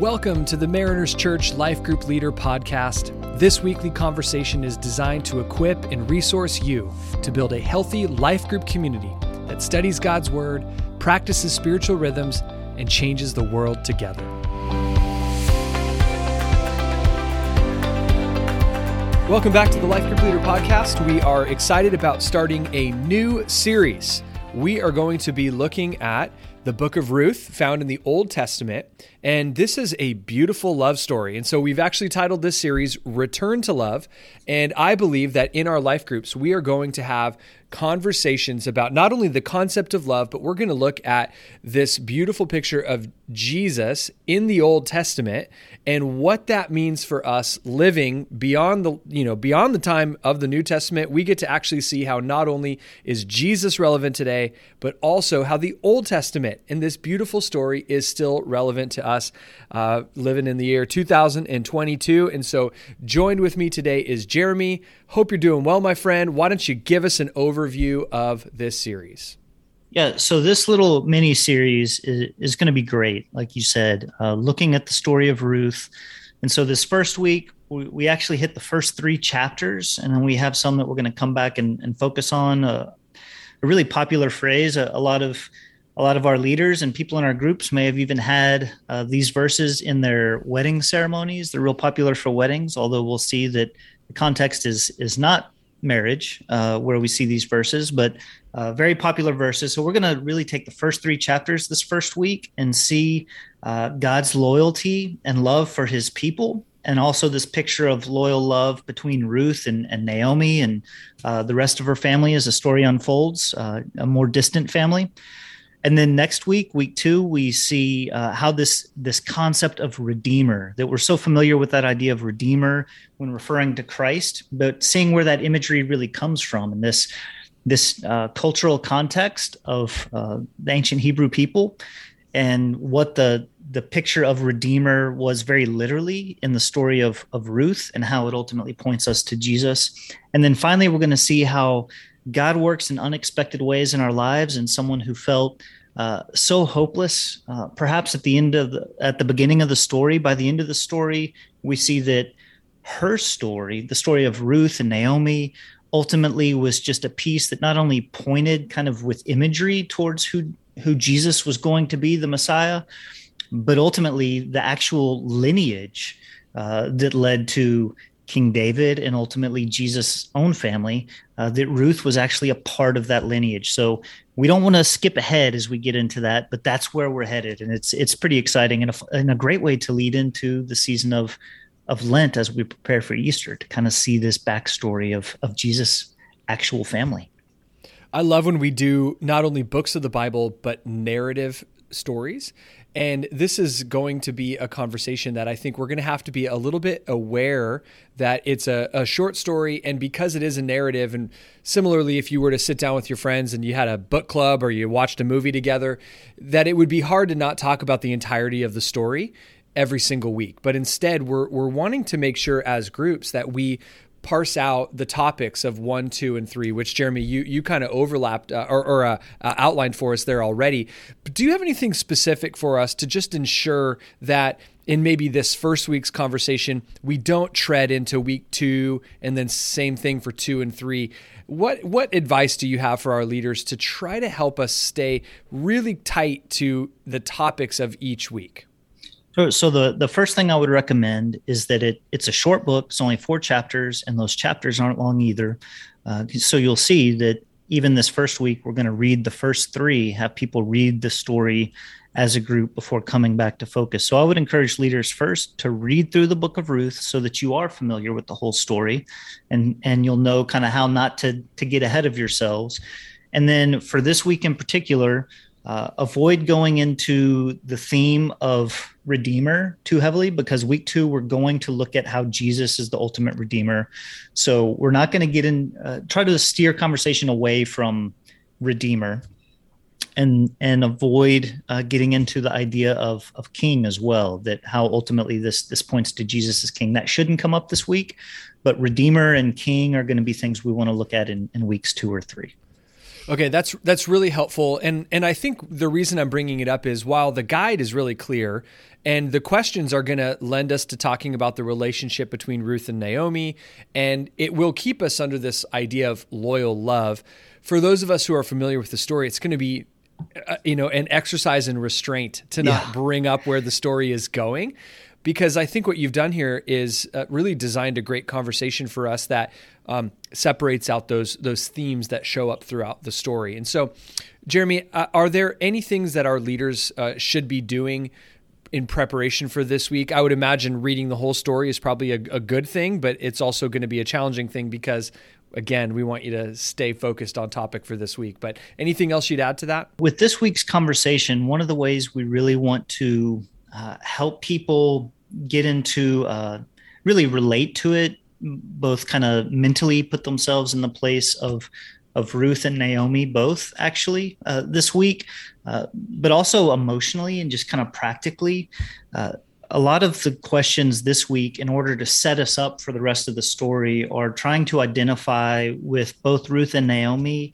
Welcome to the Mariners Church Life Group Leader Podcast. This weekly conversation is designed to equip and resource you to build a healthy life group community that studies God's Word, practices spiritual rhythms, and changes the world together. Welcome back to the Life Group Leader Podcast. We are excited about starting a new series. We are going to be looking at the book of Ruth, found in the Old Testament. And this is a beautiful love story. And so we've actually titled this series Return to Love. And I believe that in our life groups, we are going to have conversations about not only the concept of love, but we're going to look at this beautiful picture of Jesus in the Old Testament and what that means for us living beyond the you know beyond the time of the New Testament. We get to actually see how not only is Jesus relevant today, but also how the Old Testament in this beautiful story is still relevant to us uh, living in the year 2022. And so, joined with me today is Jeremy. Hope you're doing well, my friend. Why don't you give us an overview of this series? Yeah, so this little mini series is, is going to be great, like you said, uh, looking at the story of Ruth. And so this first week, we, we actually hit the first three chapters, and then we have some that we're going to come back and, and focus on. Uh, a really popular phrase. A, a, lot of a lot of our leaders and people in our groups may have even had uh, these verses in their wedding ceremonies. They're real popular for weddings, although we'll see that the context is is not marriage uh, where we see these verses, but uh, very popular verses. So we're going to really take the first three chapters this first week and see uh, God's loyalty and love for his people. And also this picture of loyal love between Ruth and, and Naomi and uh, the rest of her family as the story unfolds, uh, a more distant family. And then next week, week two, we see uh, how this this concept of redeemer that we're so familiar with that idea of redeemer when referring to Christ, but seeing where that imagery really comes from and this this uh, cultural context of uh, the ancient Hebrew people and what the the picture of redeemer was very literally in the story of of Ruth and how it ultimately points us to Jesus. And then finally, we're going to see how God works in unexpected ways in our lives, and someone who felt uh, so hopeless, uh, perhaps at the end of the, at the beginning of the story. By the end of the story, we see that her story, the story of Ruth and Naomi, ultimately was just a piece that not only pointed kind of with imagery towards who who Jesus was going to be, the Messiah, but ultimately the actual lineage uh, that led to King David and ultimately Jesus' own family, uh, that Ruth was actually a part of that lineage. So we don't want to skip ahead as we get into that, but that's where we're headed, and it's it's pretty exciting and a, and a great way to lead into the season of of Lent as we prepare for Easter to kind of see this backstory of of Jesus' actual family. I love when we do not only books of the Bible but narrative stories. And this is going to be a conversation that I think we're going to have to be a little bit aware that it's a, a, short story. And because it is a narrative, and similarly, if you were to sit down with your friends and you had a book club or you watched a movie together, that it would be hard to not talk about the entirety of the story every single week. But instead, we're, we're wanting to make sure as groups that we parse out the topics of one, two, and three, which Jeremy, you you kind of overlapped uh, or, or uh, uh, outlined for us there already. But do you have anything specific for us to just ensure that in maybe this first week's conversation we don't tread into week two and then same thing for two and three? What what advice do you have for our leaders to try to help us stay really tight to the topics of each week? So, so the the first thing I would recommend is that it it's a short book. It's only four chapters, and those chapters aren't long either. Uh, so you'll see that even this first week, we're going to read the first three, have people read the story as a group before coming back to focus. So I would encourage leaders first to read through the book of Ruth so that you are familiar with the whole story, and and you'll know kind of how not to to get ahead of yourselves. And then for this week in particular, uh, avoid going into the theme of redeemer too heavily because week two we're going to look at how jesus is the ultimate redeemer. So we're not going to get in uh, try to steer conversation away from redeemer and and avoid uh, getting into the idea of of king as well that how ultimately this this points to jesus as king. That shouldn't come up this week but redeemer and king are going to be things we want to look at in, in weeks two or three Okay, that's that's really helpful, and and I think the reason I'm bringing it up is while the guide is really clear, and the questions are going to lend us to talking about the relationship between Ruth and Naomi, and it will keep us under this idea of loyal love. For those of us who are familiar with the story, it's going to be uh, you know an exercise in restraint to not yeah. bring up where the story is going because I think what you've done here is uh, really designed a great conversation for us that um, separates out those those themes that show up throughout the story. And so, Jeremy, uh, are there any things that our leaders uh, should be doing? In preparation for this week, I would imagine reading the whole story is probably a, a good thing, but it's also going to be a challenging thing because again, we want you to stay focused on topic for this week. But anything else you'd add to that? With this week's conversation, one of the ways we really want to uh, help people get into uh, really relate to it, both kind of mentally put themselves in the place of of Ruth and Naomi, both actually uh, this week, uh, but also emotionally and just kind of practically. Uh, a lot of the questions this week, in order to set us up for the rest of the story, are trying to identify with both Ruth and Naomi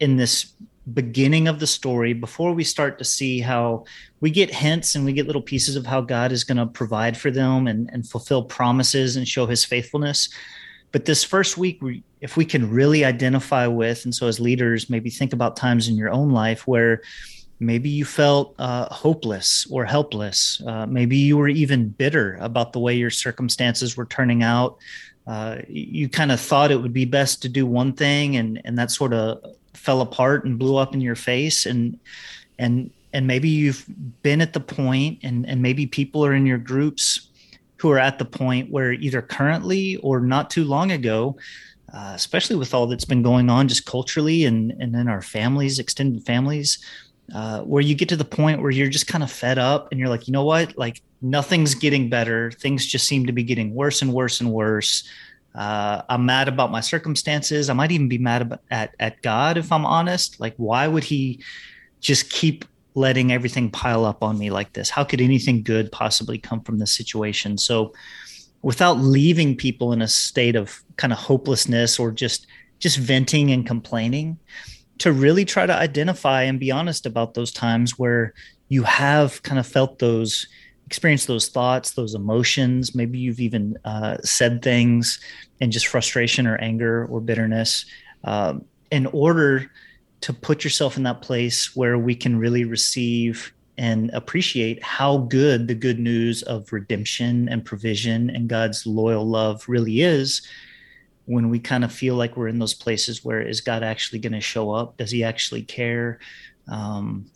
in this beginning of the story before we start to see how we get hints and we get little pieces of how God is going to provide for them and, and fulfill promises and show his faithfulness. But this first week, we, if we can really identify with, and so as leaders, maybe think about times in your own life where maybe you felt uh, hopeless or helpless. Uh, maybe you were even bitter about the way your circumstances were turning out. Uh, you kind of thought it would be best to do one thing, and and that sort of fell apart and blew up in your face and and and maybe you've been at the point and and maybe people are in your groups who are at the point where either currently or not too long ago uh, especially with all that's been going on just culturally and and in our families extended families uh, where you get to the point where you're just kind of fed up and you're like you know what? Like nothing's getting better. Things just seem to be getting worse and worse and worse uh, I'm mad about my circumstances. I might even be mad about, at at God if I'm honest. Like, why would He just keep letting everything pile up on me like this? How could anything good possibly come from this situation? So, without leaving people in a state of kind of hopelessness or just just venting and complaining, to really try to identify and be honest about those times where you have kind of felt those experienced those thoughts, those emotions. Maybe you've even uh, said things in just frustration or anger or bitterness. Um, in order to put yourself in that place where we can really receive and appreciate how good the good news of redemption and provision and God's loyal love really is when we kind of feel like we're in those places where is God actually going to show up? Does he actually care? Um,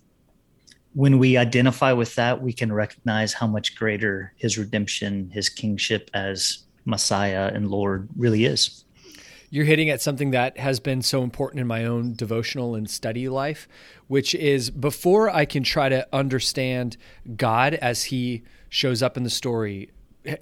when we identify with that, we can recognize how much greater his redemption, his kingship as Messiah and Lord really is. You're hitting at something that has been so important in my own devotional and study life, which is before I can try to understand God as he shows up in the story,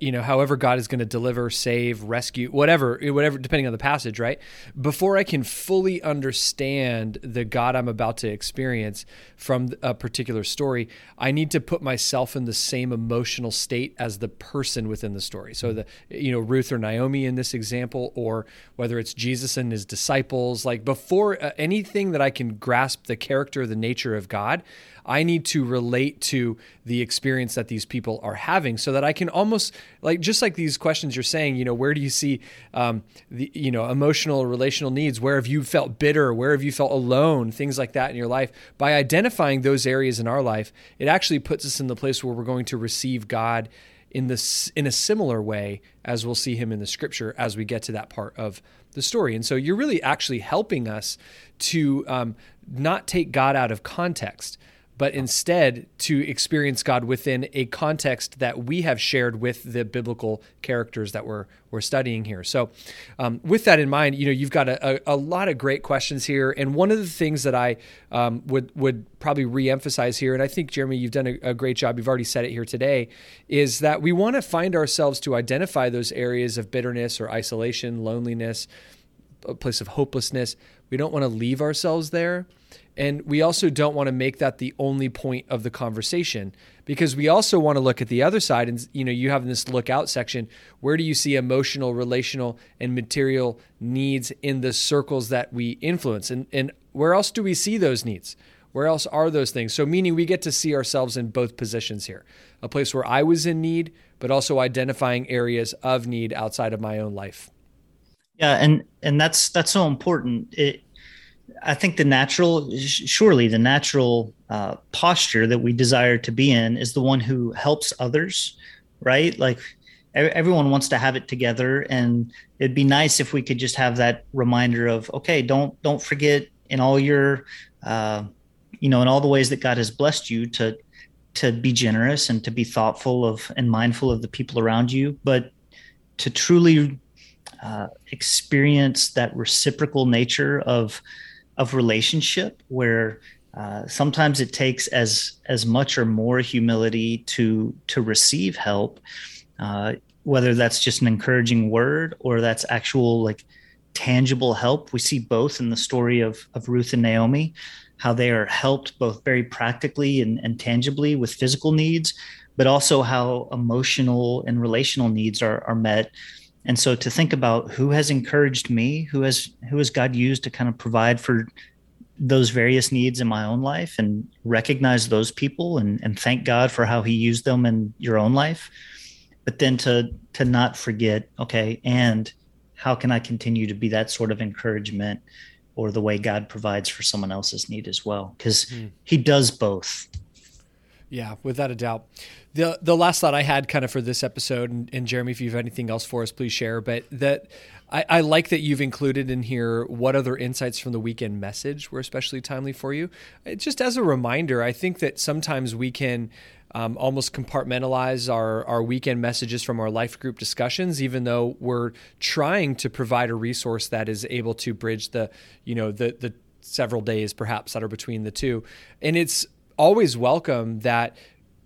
you know, however God is going to deliver, save, rescue, whatever, whatever, depending on the passage, right? Before I can fully understand the God I'm about to experience from a particular story, I need to put myself in the same emotional state as the person within the story. So the, you know, Ruth or Naomi in this example, or whether it's Jesus and his disciples, like before uh, anything that I can grasp the character, the nature of God, I need to relate to the experience that these people are having so that I can almost like just like these questions you're saying, you know, where do you see um, the you know emotional relational needs? Where have you felt bitter? Where have you felt alone? Things like that in your life. By identifying those areas in our life, it actually puts us in the place where we're going to receive God in this in a similar way as we'll see him in the scripture as we get to that part of the story. And so you're really actually helping us to um, not take God out of context, but instead to experience God within a context that we have shared with the biblical characters that we're we're studying here. So, um, with that in mind, you know you've got a, a, a, lot of great questions here, and one of the things that I um, would would probably reemphasize here, and I think Jeremy, you've done a, a great job. You've already said it here today, is that we want to find ourselves to identify those areas of bitterness or isolation, loneliness a place of hopelessness. We don't want to leave ourselves there. And we also don't want to make that the only point of the conversation because we also want to look at the other side. And, you know, you have this lookout section, where do you see emotional, relational, and material needs in the circles that we influence? And, and where else do we see those needs? Where else are those things? So, meaning we get to see ourselves in both positions here a place where I was in need, but also identifying areas of need outside of my own life. Yeah, and and that's that's so important. It, I think the natural, surely the natural uh, posture that we desire to be in is the one who helps others, right? Like everyone wants to have it together, and it'd be nice if we could just have that reminder of, okay, don't don't forget in all your, uh, you know, in all the ways that God has blessed you to to be generous and to be thoughtful of and mindful of the people around you, but to truly uh, experience that reciprocal nature of of relationship where uh, sometimes it takes as as much or more humility to to receive help uh, whether that's just an encouraging word or that's actual like tangible help. We see both in the story of of ruth and naomi how they are helped both very practically and, and tangibly with physical needs but also how emotional and relational needs are, are met and so to think about who has encouraged me who has who has god used to kind of provide for those various needs in my own life and recognize those people and, and thank god for how he used them in your own life. But then to to not forget okay and how can i continue to be that sort of encouragement or the way god provides for someone else's need as well? Because mm. he does both yeah without a doubt the the last thought I had kind of for this episode, and, and, Jeremy, if you have anything else for us, please share. But that I, I, like that you've included in here what other insights from the weekend message were especially timely for you. It, just as a reminder, I think that sometimes we can. Um, almost compartmentalize our, our weekend messages from our life group discussions, even though we're trying to provide a resource that is able to bridge the, you know, the the several days perhaps that are between the two. And it's always welcome that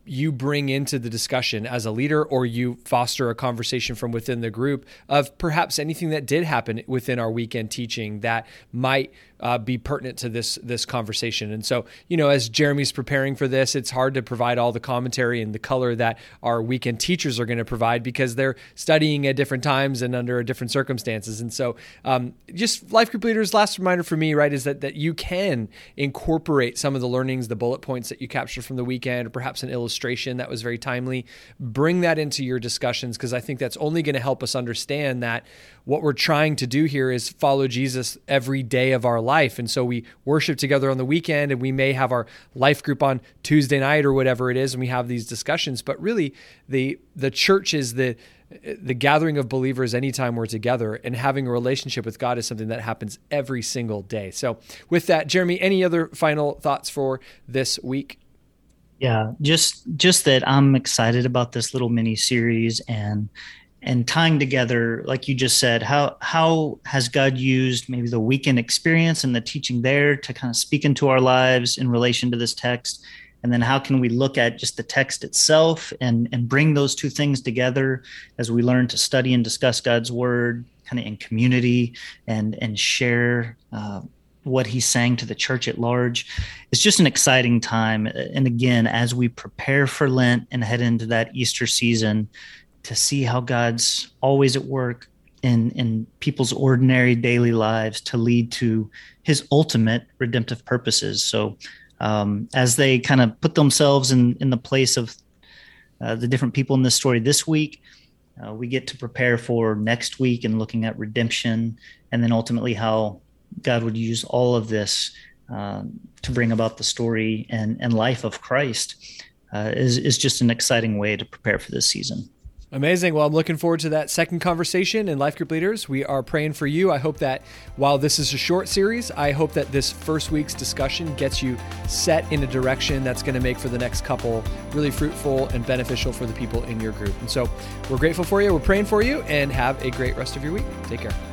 you bring into the discussion as a leader or you foster a conversation from within the group of perhaps anything that did happen within our weekend teaching that might uh, be pertinent to this this conversation. And so, you know, as Jeremy's preparing for this, it's hard to provide all the commentary and the color that our weekend teachers are going to provide because they're studying at different times and under different circumstances. And so, um, just life group leaders. Last reminder for me, right, is that that you can incorporate some of the learnings, the bullet points that you captured from the weekend, or perhaps an illustration that was very timely. Bring that into your discussions because I think that's only going to help us understand that what we're trying to do here is follow Jesus every day of our life. And so we worship together on the weekend and we may have our life group on Tuesday night or whatever it is and we have these discussions, but really the the church is the the gathering of believers anytime we're together and having a relationship with God is something that happens every single day. So with that, Jeremy, any other final thoughts for this week? Yeah, just just that I'm excited about this little mini series and and tying together like you just said how how has god used maybe the weekend experience and the teaching there to kind of speak into our lives in relation to this text? And then how can we look at just the text itself and and bring those two things together as we learn to study and discuss god's word kind of in community and and share uh, what he's saying to the church at large? It's just an exciting time. And again as we prepare for lent and head into that easter season to see how God's always at work in in people's ordinary daily lives to lead to His ultimate redemptive purposes. So, um, as they kind of put themselves in in the place of uh, the different people in this story this week, uh, we get to prepare for next week and looking at redemption, and then ultimately how God would use all of this uh, to bring about the story and and life of Christ. Uh, is is just an exciting way to prepare for this season. Amazing. Well, I'm looking forward to that second conversation in Life Group Leaders. We are praying for you. I hope that while this is a short series, I hope that this first week's discussion gets you set in a direction that's going to make for the next couple really fruitful and beneficial for the people in your group. And so we're grateful for you. We're praying for you and have a great rest of your week. Take care.